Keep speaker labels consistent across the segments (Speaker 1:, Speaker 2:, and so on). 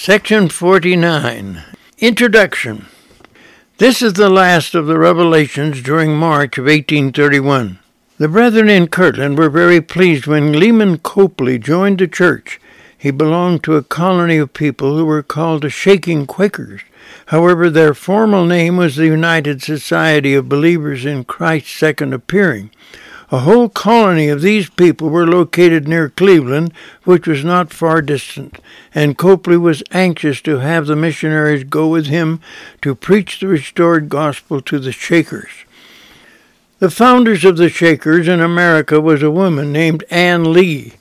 Speaker 1: Section 49 Introduction This is the last of the revelations during March of 1831. The brethren in Kirtland were very pleased when Lyman Copley joined the church. He belonged to a colony of people who were called the Shaking Quakers. However, their formal name was the United Society of Believers in Christ's Second Appearing. A whole colony of these people were located near Cleveland, which was not far distant, and Copley was anxious to have the missionaries go with him to preach the restored gospel to the Shakers. The founders of the Shakers in America was a woman named Ann Lee.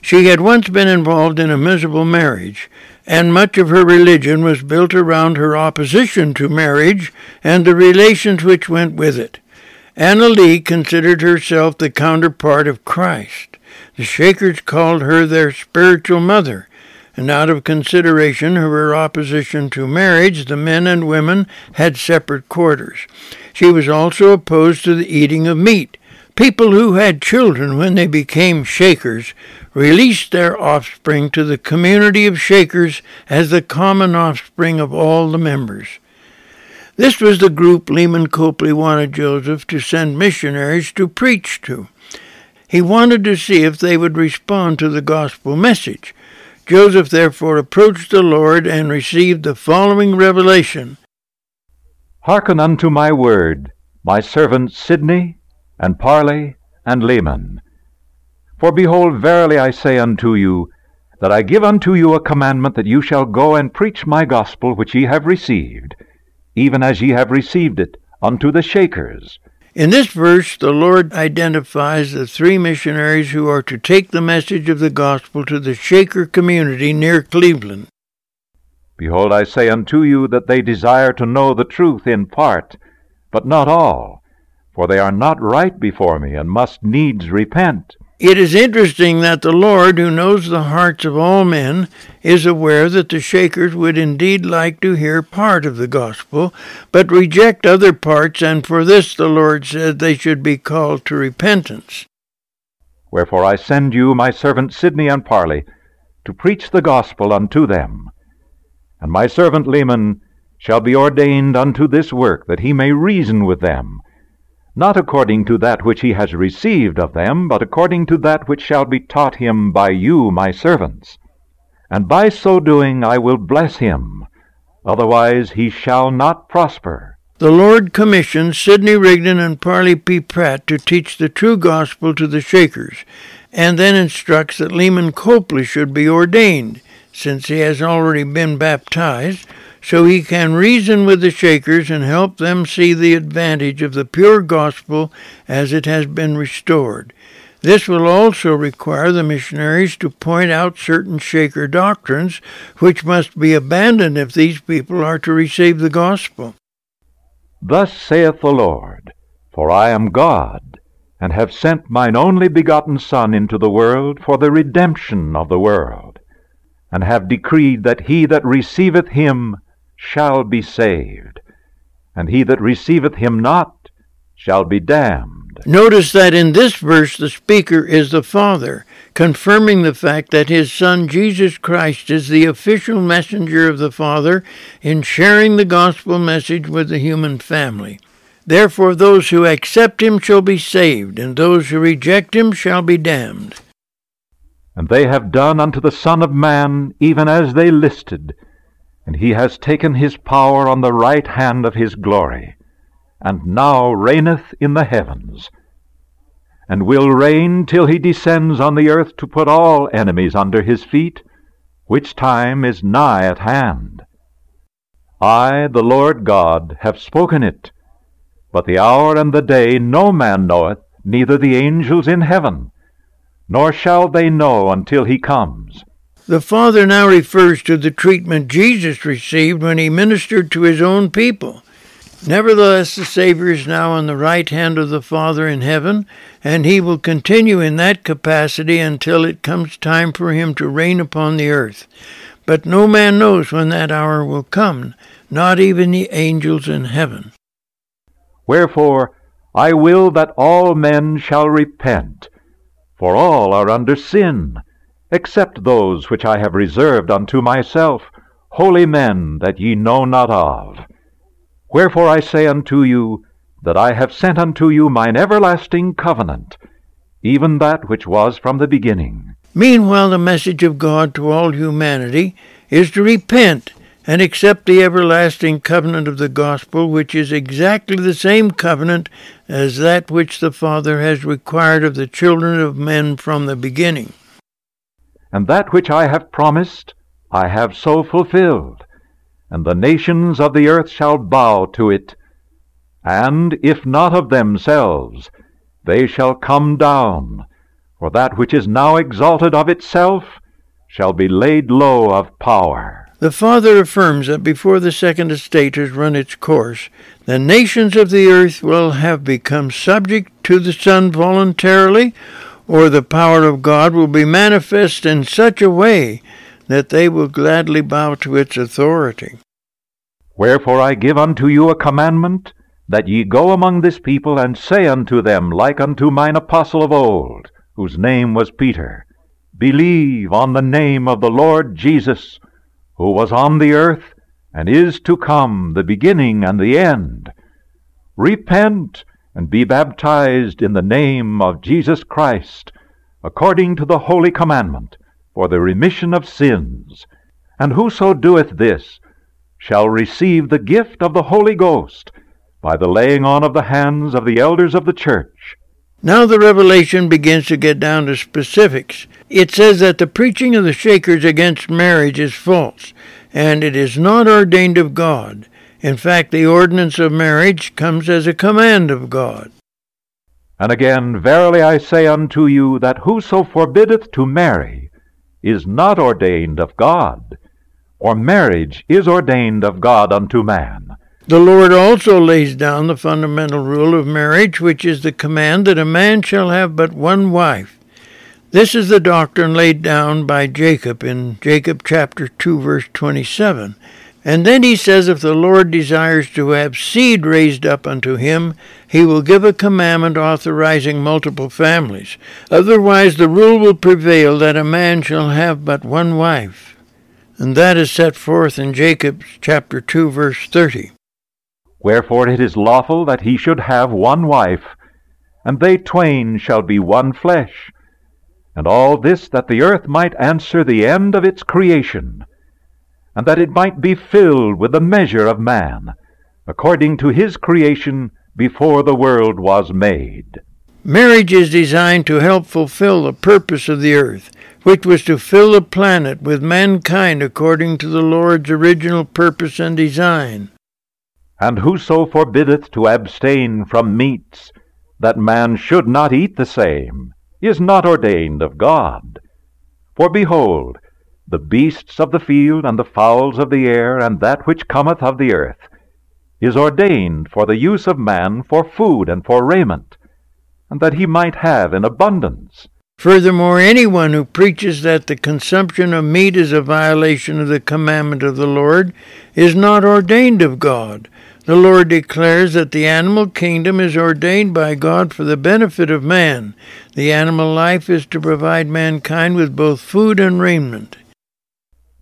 Speaker 1: She had once been involved in a miserable marriage, and much of her religion was built around her opposition to marriage and the relations which went with it. Anna Lee considered herself the counterpart of Christ. The Shakers called her their spiritual mother, and out of consideration of her opposition to marriage, the men and women had separate quarters. She was also opposed to the eating of meat. People who had children when they became Shakers released their offspring to the community of Shakers as the common offspring of all the members. This was the group Leman Copley wanted Joseph to send missionaries to preach to. He wanted to see if they would respond to the gospel message. Joseph therefore approached the Lord and received the following revelation
Speaker 2: Hearken unto my word, my servants Sidney, and Parley, and Lyman. For behold, verily I say unto you, that I give unto you a commandment that you shall go and preach my gospel which ye have received even as ye have received it, unto the Shakers.
Speaker 1: In this verse, the Lord identifies the three missionaries who are to take the message of the gospel to the Shaker community near Cleveland.
Speaker 2: Behold, I say unto you that they desire to know the truth in part, but not all, for they are not right before me, and must needs repent.
Speaker 1: It is interesting that the Lord, who knows the hearts of all men, is aware that the Shakers would indeed like to hear part of the gospel, but reject other parts, and for this the Lord said they should be called to repentance.
Speaker 2: Wherefore I send you my servant Sidney and Parley to preach the gospel unto them. And my servant Lyman shall be ordained unto this work, that he may reason with them not according to that which he has received of them, but according to that which shall be taught him by you, my servants. And by so doing I will bless him, otherwise he shall not prosper.
Speaker 1: The Lord commissioned Sidney Rigdon and Parley P. Pratt to teach the true gospel to the Shakers, and then instructs that Lyman Copley should be ordained, since he has already been baptized, so he can reason with the Shakers and help them see the advantage of the pure gospel as it has been restored. This will also require the missionaries to point out certain Shaker doctrines which must be abandoned if these people are to receive the gospel.
Speaker 2: Thus saith the Lord, For I am God, and have sent mine only begotten Son into the world for the redemption of the world, and have decreed that he that receiveth him shall be saved, and he that receiveth him not shall be damned.
Speaker 1: Notice that in this verse the speaker is the Father, confirming the fact that his Son Jesus Christ is the official messenger of the Father in sharing the gospel message with the human family. Therefore, those who accept him shall be saved, and those who reject him shall be damned.
Speaker 2: And they have done unto the Son of Man even as they listed and he has taken his power on the right hand of his glory, and now reigneth in the heavens, and will reign till he descends on the earth to put all enemies under his feet, which time is nigh at hand. I, the Lord God, have spoken it, but the hour and the day no man knoweth, neither the angels in heaven, nor shall they know until he comes.
Speaker 1: The Father now refers to the treatment Jesus received when he ministered to his own people. Nevertheless, the Savior is now on the right hand of the Father in heaven, and he will continue in that capacity until it comes time for him to reign upon the earth. But no man knows when that hour will come, not even the angels in heaven.
Speaker 2: Wherefore, I will that all men shall repent, for all are under sin except those which I have reserved unto myself, holy men that ye know not of. Wherefore I say unto you, that I have sent unto you mine everlasting covenant, even that which was from the beginning.
Speaker 1: Meanwhile, the message of God to all humanity is to repent and accept the everlasting covenant of the gospel, which is exactly the same covenant as that which the Father has required of the children of men from the beginning.
Speaker 2: And that which I have promised, I have so fulfilled, and the nations of the earth shall bow to it, and if not of themselves, they shall come down, for that which is now exalted of itself shall be laid low of power.
Speaker 1: The Father affirms that before the second estate has run its course, the nations of the earth will have become subject to the Son voluntarily, or the power of God will be manifest in such a way that they will gladly bow to its authority.
Speaker 2: Wherefore I give unto you a commandment, that ye go among this people, and say unto them, like unto mine apostle of old, whose name was Peter, Believe on the name of the Lord Jesus who was on the earth and is to come, the beginning and the end. Repent and be baptized in the name of Jesus Christ, according to the holy commandment, for the remission of sins. And whoso doeth this shall receive the gift of the Holy Ghost by the laying on of the hands of the elders of the church.
Speaker 1: Now the revelation begins to get down to specifics. It says that the preaching of the Shakers against marriage is false, and it is not ordained of God. In fact, the ordinance of marriage comes as a command of God.
Speaker 2: And again, Verily I say unto you, that whoso forbiddeth to marry is not ordained of God, or marriage is ordained of God unto man.
Speaker 1: The Lord also lays down the fundamental rule of marriage, which is the command that a man shall have but one wife. This is the doctrine laid down by Jacob in Jacob chapter 2 verse 27. And then he says if the Lord desires to have seed raised up unto him, he will give a commandment authorizing multiple families. Otherwise the rule will prevail that a man shall have but one wife. And that is set forth in Jacob chapter 2 verse 30.
Speaker 2: Wherefore it is lawful that he should have one wife, and they twain shall be one flesh. And all this that the earth might answer the end of its creation, and that it might be filled with the measure of man, according to his creation before the world was made.
Speaker 1: Marriage is designed to help fulfill the purpose of the earth, which was to fill the planet with mankind according to the Lord's original purpose and design.
Speaker 2: And whoso forbiddeth to abstain from meats, that man should not eat the same, is not ordained of God. For behold, the beasts of the field, and the fowls of the air, and that which cometh of the earth, is ordained for the use of man for food and for raiment, and that he might have in abundance.
Speaker 1: Furthermore, anyone who preaches that the consumption of meat is a violation of the commandment of the Lord is not ordained of God, the Lord declares that the animal kingdom is ordained by God for the benefit of man. The animal life is to provide mankind with both food and raiment.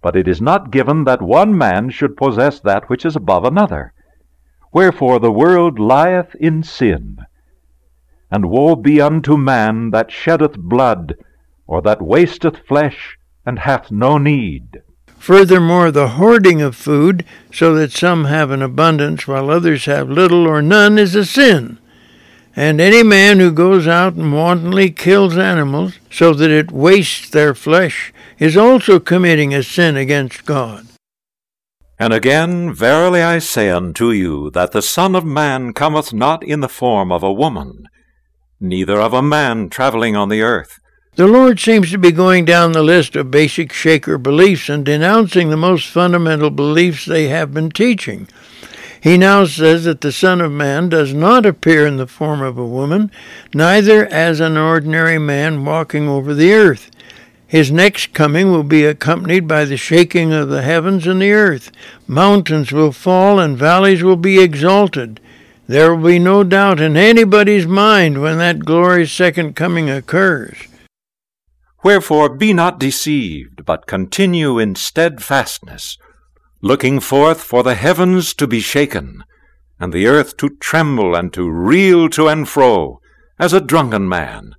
Speaker 2: But it is not given that one man should possess that which is above another. Wherefore the world lieth in sin. And woe be unto man that sheddeth blood, or that wasteth flesh, and hath no need.
Speaker 1: Furthermore, the hoarding of food, so that some have an abundance while others have little or none, is a sin. And any man who goes out and wantonly kills animals, so that it wastes their flesh, is also committing a sin against God.
Speaker 3: And again, verily I say unto you, that the Son of Man cometh not in the form of a woman, neither of a man travelling on the earth.
Speaker 1: The Lord seems to be going down the list of basic Shaker beliefs and denouncing the most fundamental beliefs they have been teaching. He now says that the Son of Man does not appear in the form of a woman, neither as an ordinary man walking over the earth. His next coming will be accompanied by the shaking of the heavens and the earth. Mountains will fall and valleys will be exalted. There will be no doubt in anybody's mind when that glorious second coming occurs.
Speaker 3: Wherefore be not deceived, but continue in steadfastness,
Speaker 2: looking forth for the heavens to be shaken, and the earth to tremble and to reel to and fro, as a drunken man,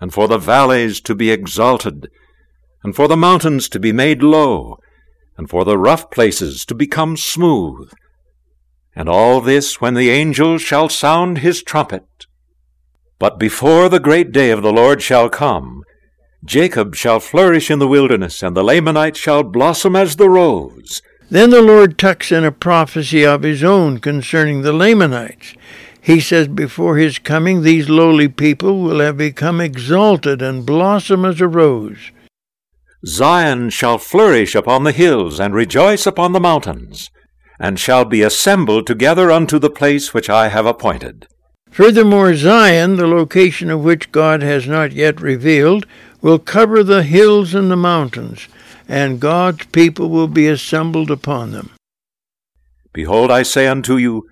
Speaker 2: and for the valleys to be exalted, and for the mountains to be made low, and for the rough places to become smooth. And all this when the angel shall sound his trumpet. But before the great day of the Lord shall come, Jacob shall flourish in the wilderness, and the Lamanites shall blossom as the rose.
Speaker 1: Then the Lord tucks in a prophecy of his own concerning the Lamanites. He says, Before his coming, these lowly people will have become exalted and blossom as a rose.
Speaker 2: Zion shall flourish upon the hills, and rejoice upon the mountains, and shall be assembled together unto the place which I have appointed.
Speaker 1: Furthermore, Zion, the location of which God has not yet revealed, will cover the hills and the mountains, and God's people will be assembled upon them.
Speaker 2: Behold, I say unto you,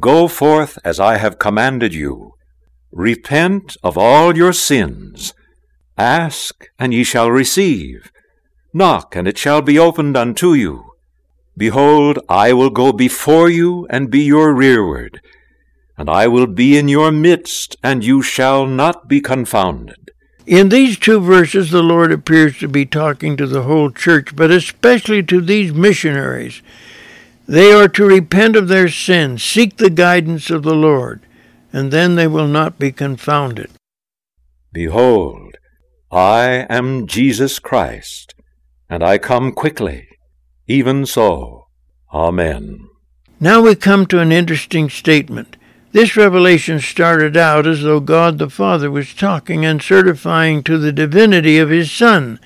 Speaker 2: Go forth as I have commanded you. Repent of all your sins. Ask, and ye shall receive. Knock, and it shall be opened unto you. Behold, I will go before you, and be your rearward. And I will be in your midst, and you shall not be confounded.
Speaker 1: In these two verses, the Lord appears to be talking to the whole church, but especially to these missionaries. They are to repent of their sins, seek the guidance of the Lord, and then they will not be confounded.
Speaker 2: Behold, I am Jesus Christ, and I come quickly. Even so. Amen.
Speaker 1: Now we come to an interesting statement. This revelation started out as though God the Father was talking and certifying to the divinity of his Son.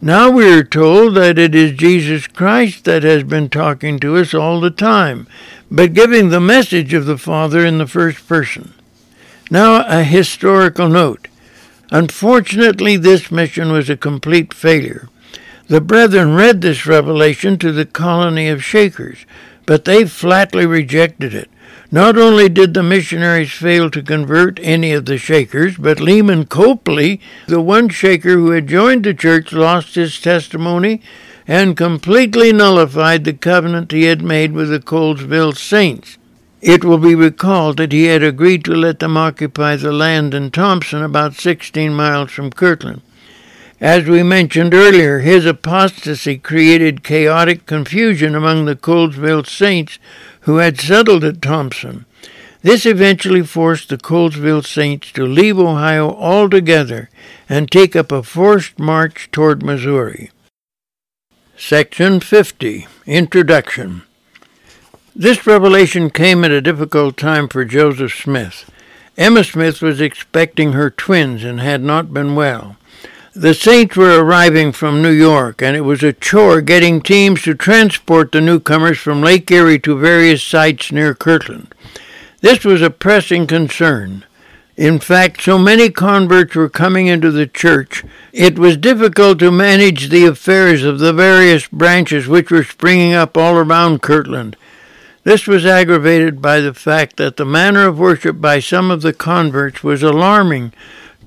Speaker 1: Now we are told that it is Jesus Christ that has been talking to us all the time, but giving the message of the Father in the first person. Now a historical note. Unfortunately, this mission was a complete failure. The brethren read this revelation to the colony of Shakers, but they flatly rejected it. Not only did the missionaries fail to convert any of the Shakers, but Lyman Copley, the one Shaker who had joined the church, lost his testimony and completely nullified the covenant he had made with the Colesville Saints. It will be recalled that he had agreed to let them occupy the land in Thompson, about 16 miles from Kirtland. As we mentioned earlier, his apostasy created chaotic confusion among the Colesville Saints who had settled at Thompson. This eventually forced the Colesville Saints to leave Ohio altogether and take up a forced march toward Missouri. Section 50 Introduction This revelation came at a difficult time for Joseph Smith. Emma Smith was expecting her twins and had not been well. The Saints were arriving from New York, and it was a chore getting teams to transport the newcomers from Lake Erie to various sites near Kirtland. This was a pressing concern. In fact, so many converts were coming into the church, it was difficult to manage the affairs of the various branches which were springing up all around Kirtland. This was aggravated by the fact that the manner of worship by some of the converts was alarming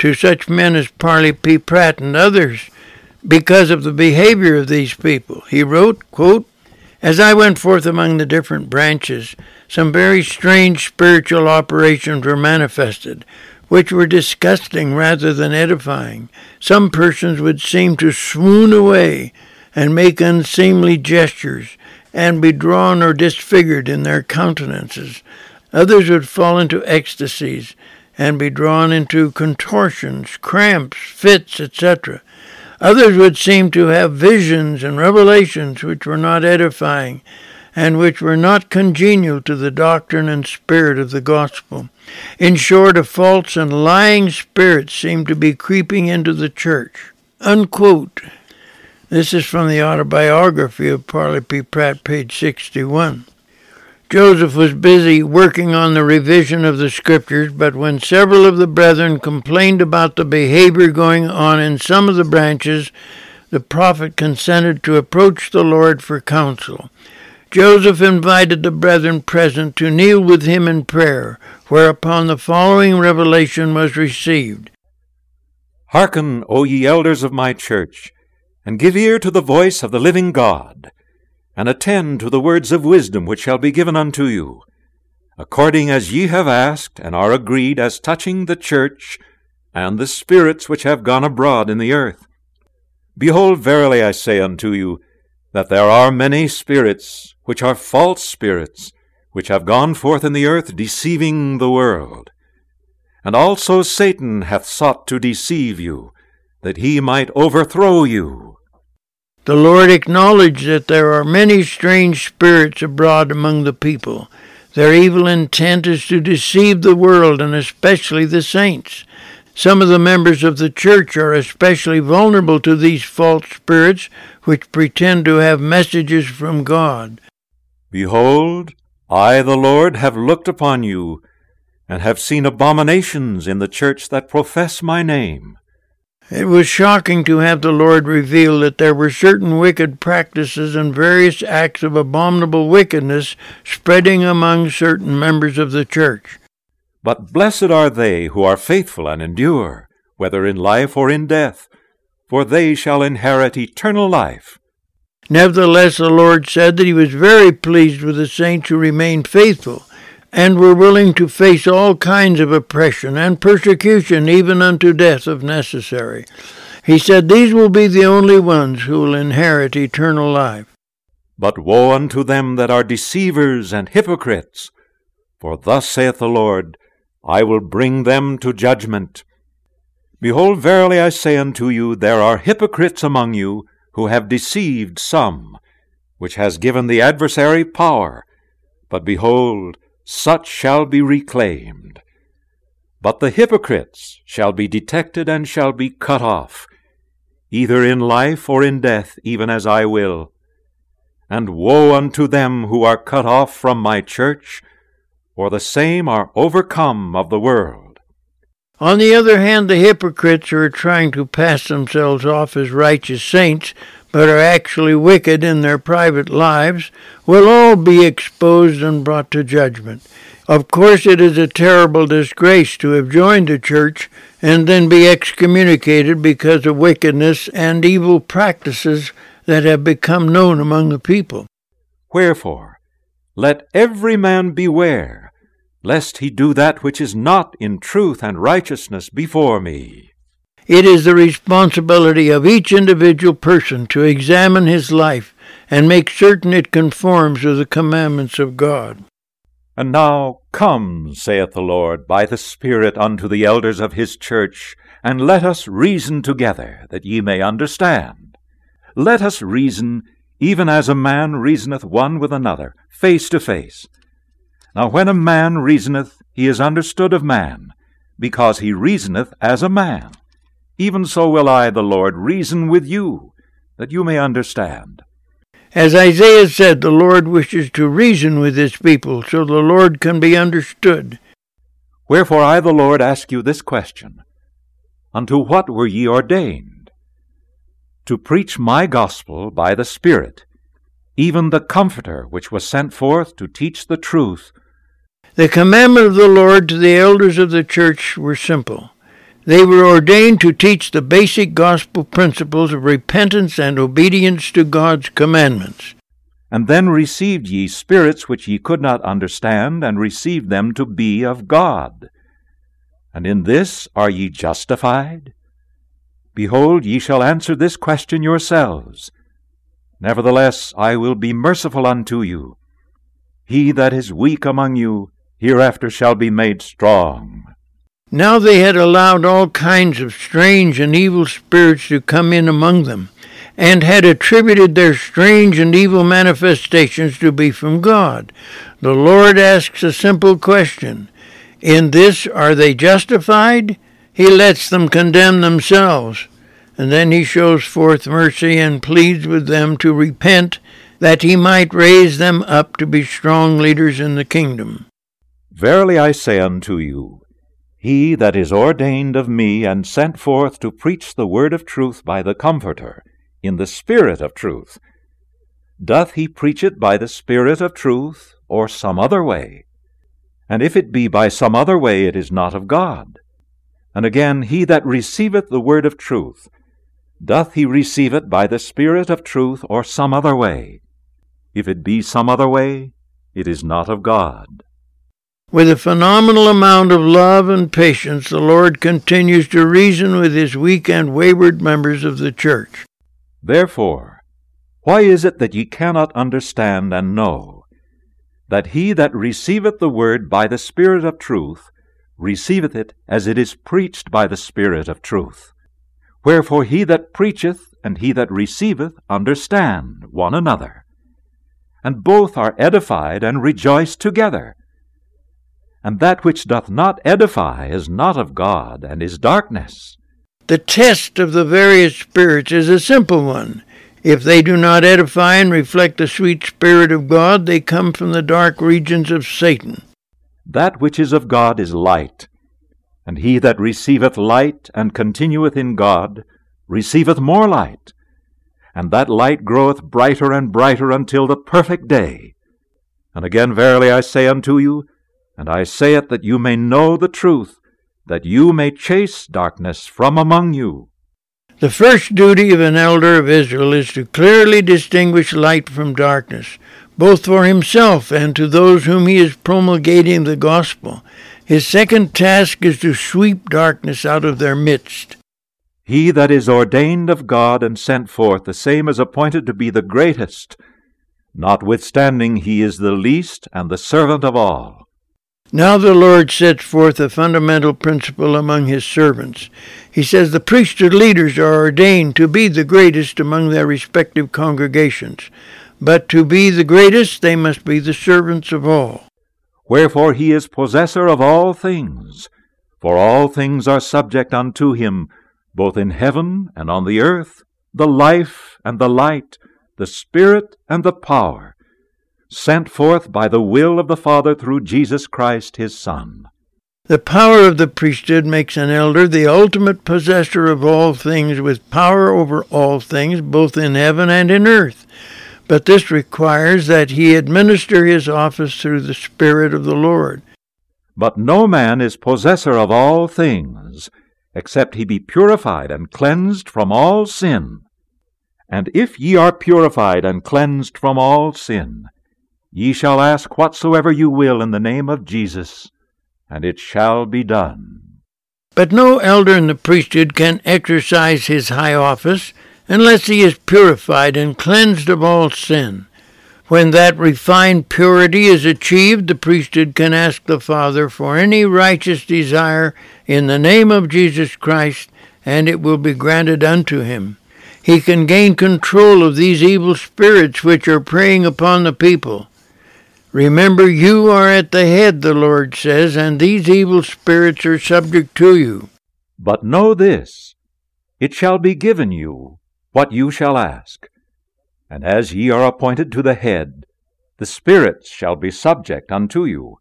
Speaker 1: to such men as Parley P. Pratt and others because of the behavior of these people. He wrote, quote, As I went forth among the different branches, some very strange spiritual operations were manifested, which were disgusting rather than edifying. Some persons would seem to swoon away and make unseemly gestures, and be drawn or disfigured in their countenances. Others would fall into ecstasies, and be drawn into contortions, cramps, fits, etc. Others would seem to have visions and revelations which were not edifying and which were not congenial to the doctrine and spirit of the gospel. In short, a false and lying spirit seemed to be creeping into the church. Unquote. This is from the autobiography of Parley P. Pratt, page 61. Joseph was busy working on the revision of the scriptures, but when several of the brethren complained about the behavior going on in some of the branches, the prophet consented to approach the Lord for counsel. Joseph invited the brethren present to kneel with him in prayer, whereupon the following revelation was received.
Speaker 2: Hearken, O ye elders of my church, and give ear to the voice of the living God. And attend to the words of wisdom which shall be given unto you, according as ye have asked and are agreed as touching the church and the spirits which have gone abroad in the earth. Behold, verily I say unto you, that there are many spirits, which are false spirits, which have gone forth in the earth, deceiving the world. And also Satan hath sought to deceive you, that he might overthrow you.
Speaker 1: The Lord acknowledged that there are many strange spirits abroad among the people. Their evil intent is to deceive the world and especially the saints. Some of the members of the church are especially vulnerable to these false spirits which pretend to have messages from God.
Speaker 2: Behold, I, the Lord, have looked upon you, and have seen abominations in the church that profess my name.
Speaker 1: It was shocking to have the Lord reveal that there were certain wicked practices and various acts of abominable wickedness spreading among certain members of the church.
Speaker 2: But blessed are they who are faithful and endure, whether in life or in death, for they shall inherit eternal life.
Speaker 1: Nevertheless, the Lord said that He was very pleased with the saints who remained faithful and were willing to face all kinds of oppression and persecution, even unto death if necessary. He said, These will be the only ones who will inherit eternal life.
Speaker 2: But woe unto them that are deceivers and hypocrites! For thus saith the Lord, I will bring them to judgment. Behold, verily I say unto you, there are hypocrites among you, who have deceived some, which has given the adversary power. But behold, such shall be reclaimed. But the hypocrites shall be detected and shall be cut off, either in life or in death, even as I will. And woe unto them who are cut off from my church, for the same are overcome of the world.
Speaker 1: On the other hand, the hypocrites who are trying to pass themselves off as righteous saints, but are actually wicked in their private lives, will all be exposed and brought to judgment. Of course, it is a terrible disgrace to have joined a church and then be excommunicated because of wickedness and evil practices that have become known among the people.
Speaker 2: Wherefore, let every man beware lest he do that which is not in truth and righteousness before me.
Speaker 1: It is the responsibility of each individual person to examine his life and make certain it conforms to the commandments of God.
Speaker 2: And now come, saith the Lord, by the Spirit unto the elders of his church, and let us reason together, that ye may understand. Let us reason, even as a man reasoneth one with another, face to face. Now when a man reasoneth, he is understood of man, because he reasoneth as a man. Even so will I, the Lord, reason with you, that you may understand.
Speaker 1: As Isaiah said, the Lord wishes to reason with his people, so the Lord can be understood.
Speaker 2: Wherefore I, the Lord, ask you this question Unto what were ye ordained? To preach my gospel by the Spirit, even the Comforter which was sent forth to teach the truth
Speaker 1: the commandment of the Lord to the elders of the church were simple. They were ordained to teach the basic gospel principles of repentance and obedience to God's commandments.
Speaker 2: And then received ye spirits which ye could not understand, and received them to be of God. And in this are ye justified? Behold, ye shall answer this question yourselves. Nevertheless, I will be merciful unto you. He that is weak among you, hereafter shall be made strong.
Speaker 1: Now they had allowed all kinds of strange and evil spirits to come in among them, and had attributed their strange and evil manifestations to be from God. The Lord asks a simple question In this are they justified? He lets them condemn themselves. And then he shows forth mercy and pleads with them to repent, that he might raise them up to be strong leaders in the kingdom.
Speaker 2: Verily I say unto you, he that is ordained of me and sent forth to preach the word of truth by the Comforter, in the Spirit of truth, doth he preach it by the Spirit of truth, or some other way? And if it be by some other way, it is not of God. And again, he that receiveth the word of truth, doth he receive it by the Spirit of truth, or some other way? If it be some other way, it is not of God.
Speaker 1: With a phenomenal amount of love and patience, the Lord continues to reason with his weak and wayward members of the church.
Speaker 2: Therefore, why is it that ye cannot understand and know that he that receiveth the word by the Spirit of truth receiveth it as it is preached by the Spirit of truth? Wherefore he that preacheth and he that receiveth understand one another, and both are edified and rejoice together. And that which doth not edify is not of God, and is darkness.
Speaker 1: The test of the various spirits is a simple one. If they do not edify and reflect the sweet Spirit of God, they come from the dark regions of Satan.
Speaker 2: That which is of God is light, and he that receiveth light and continueth in God receiveth more light, and that light groweth brighter and brighter until the perfect day. And again, verily I say unto you, and I say it that you may know the truth, that you may chase darkness from among you.
Speaker 1: The first duty of an elder of Israel is to clearly distinguish light from darkness, both for himself and to those whom he is promulgating the gospel. His second task is to sweep darkness out of their midst.
Speaker 2: He that is ordained of God and sent forth, the same is appointed to be the greatest. Notwithstanding, he is the least and the servant of all.
Speaker 1: Now the Lord sets forth a fundamental principle among his servants. He says the priesthood leaders are ordained to be the greatest among their respective congregations, but to be the greatest they must be the servants of all.
Speaker 2: Wherefore he is possessor of all things, for all things are subject unto him, both in heaven and on the earth, the life and the light, the Spirit and the power, sent forth by the will of the Father through Jesus Christ his Son.
Speaker 1: The power of the priesthood makes an elder the ultimate possessor of all things, with power over all things, both in heaven and in earth. But this requires that he administer his office through the Spirit of the Lord.
Speaker 2: But no man is possessor of all things, except he be purified and cleansed from all sin. And if ye are purified and cleansed from all sin, ye shall ask whatsoever you will in the name of Jesus, and it shall be done.
Speaker 1: But no elder in the priesthood can exercise his high office unless he is purified and cleansed of all sin. When that refined purity is achieved, the priesthood can ask the Father for any righteous desire in the name of Jesus Christ, and it will be granted unto him. He can gain control of these evil spirits which are preying upon the people. Remember, you are at the head, the Lord says, and these evil spirits are subject to you.
Speaker 2: But know this it shall be given you what you shall ask. And as ye are appointed to the head, the spirits shall be subject unto you.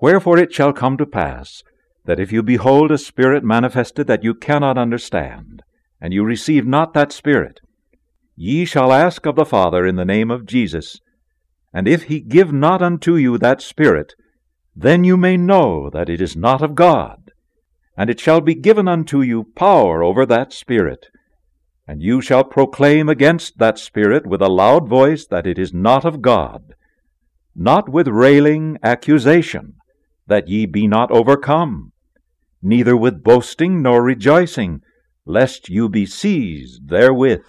Speaker 2: Wherefore it shall come to pass, that if you behold a spirit manifested that you cannot understand, and you receive not that spirit, ye shall ask of the Father in the name of Jesus, and if he give not unto you that spirit, then you may know that it is not of God. And it shall be given unto you power over that spirit, and you shall proclaim against that spirit with a loud voice that it is not of God, not with railing accusation, that ye be not overcome, neither with boasting nor rejoicing, lest you be seized therewith.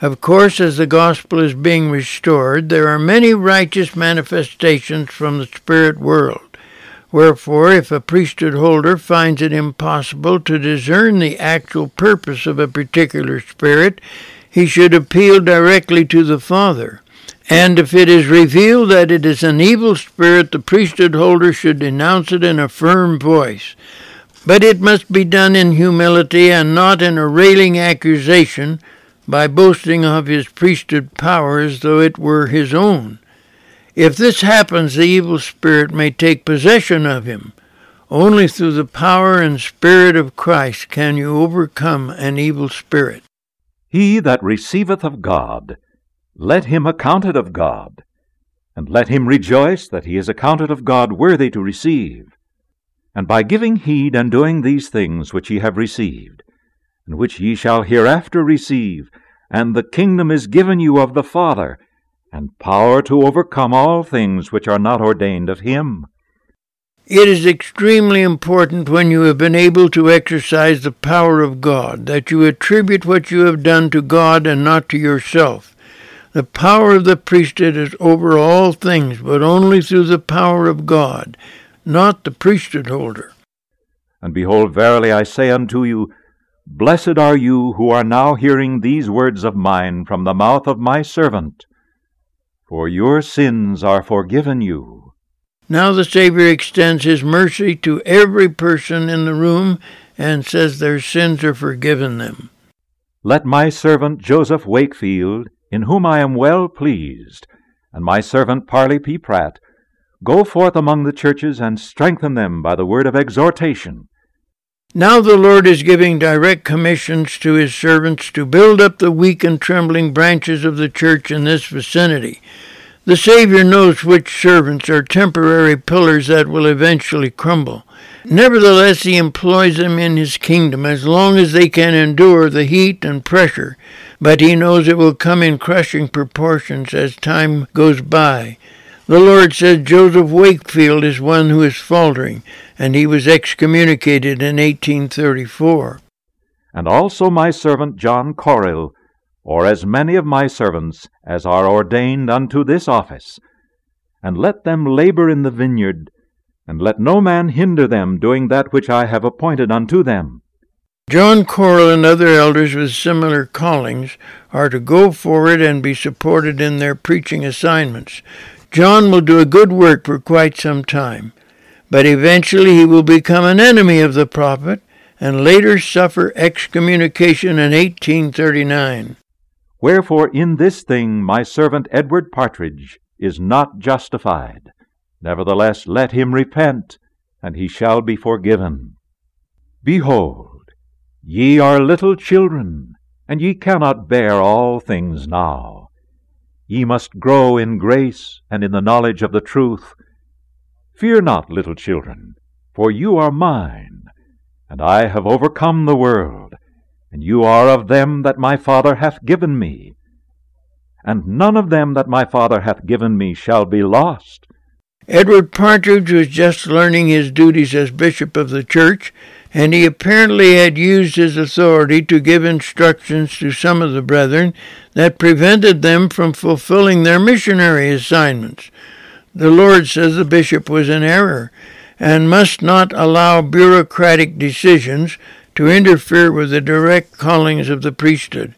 Speaker 1: Of course, as the gospel is being restored, there are many righteous manifestations from the spirit world. Wherefore, if a priesthood holder finds it impossible to discern the actual purpose of a particular spirit, he should appeal directly to the Father. And if it is revealed that it is an evil spirit, the priesthood holder should denounce it in a firm voice. But it must be done in humility and not in a railing accusation by boasting of his priesthood power as though it were his own. If this happens, the evil spirit may take possession of him. Only through the power and spirit of Christ can you overcome an evil spirit.
Speaker 2: He that receiveth of God, let him account it of God, and let him rejoice that he is accounted of God worthy to receive. And by giving heed and doing these things which ye have received, and which ye shall hereafter receive, and the kingdom is given you of the Father, and power to overcome all things which are not ordained of him.
Speaker 1: It is extremely important when you have been able to exercise the power of God that you attribute what you have done to God and not to yourself. The power of the priesthood is over all things, but only through the power of God, not the priesthood holder.
Speaker 2: And behold, verily I say unto you, Blessed are you who are now hearing these words of mine from the mouth of my servant, for your sins are forgiven you.
Speaker 1: Now the Savior extends his mercy to every person in the room and says their sins are forgiven them.
Speaker 2: Let my servant Joseph Wakefield, in whom I am well pleased, and my servant Parley P. Pratt, go forth among the churches and strengthen them by the word of exhortation.
Speaker 1: Now the Lord is giving direct commissions to his servants to build up the weak and trembling branches of the church in this vicinity. The Savior knows which servants are temporary pillars that will eventually crumble. Nevertheless, he employs them in his kingdom as long as they can endure the heat and pressure, but he knows it will come in crushing proportions as time goes by. The Lord said Joseph Wakefield is one who is faltering, and he was excommunicated in 1834.
Speaker 2: And also my servant John Corrill, or as many of my servants as are ordained unto this office, and let them labor in the vineyard, and let no man hinder them doing that which I have appointed unto them.
Speaker 1: John Corrill and other elders with similar callings are to go forward and be supported in their preaching assignments. John will do a good work for quite some time, but eventually he will become an enemy of the prophet and later suffer excommunication in 1839.
Speaker 2: Wherefore in this thing my servant Edward Partridge is not justified. Nevertheless, let him repent, and he shall be forgiven. Behold, ye are little children, and ye cannot bear all things now. Ye must grow in grace and in the knowledge of the truth. Fear not, little children, for you are mine, and I have overcome the world, and you are of them that my Father hath given me. And none of them that my Father hath given me shall be lost,
Speaker 1: Edward Partridge was just learning his duties as bishop of the church, and he apparently had used his authority to give instructions to some of the brethren that prevented them from fulfilling their missionary assignments. The Lord says the bishop was in error and must not allow bureaucratic decisions to interfere with the direct callings of the priesthood.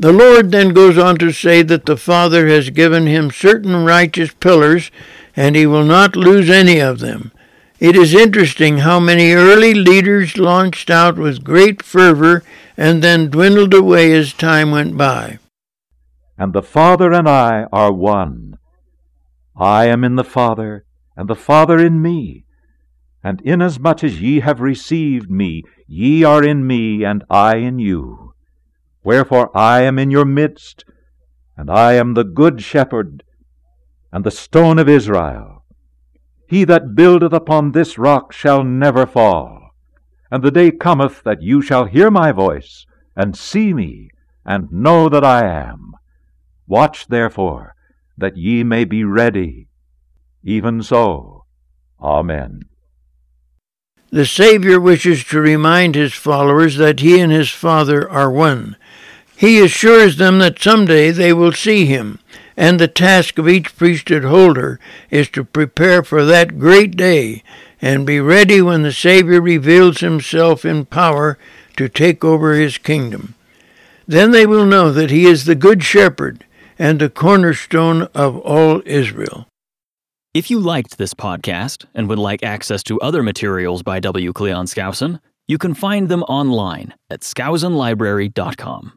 Speaker 1: The Lord then goes on to say that the Father has given him certain righteous pillars and he will not lose any of them. It is interesting how many early leaders launched out with great fervor and then dwindled away as time went by.
Speaker 2: And the Father and I are one. I am in the Father, and the Father in me. And inasmuch as ye have received me, ye are in me, and I in you. Wherefore I am in your midst, and I am the good shepherd and the stone of Israel. He that buildeth upon this rock shall never fall. And the day cometh that you shall hear my voice, and see me, and know that I am. Watch therefore, that ye may be ready. Even so. Amen.
Speaker 1: The Savior wishes to remind his followers that he and his Father are one. He assures them that someday they will see him, and the task of each priesthood holder is to prepare for that great day and be ready when the Savior reveals himself in power to take over his kingdom. Then they will know that he is the Good Shepherd and the cornerstone of all Israel.
Speaker 4: If you liked this podcast and would like access to other materials by W. Cleon Skousen, you can find them online at skousenlibrary.com.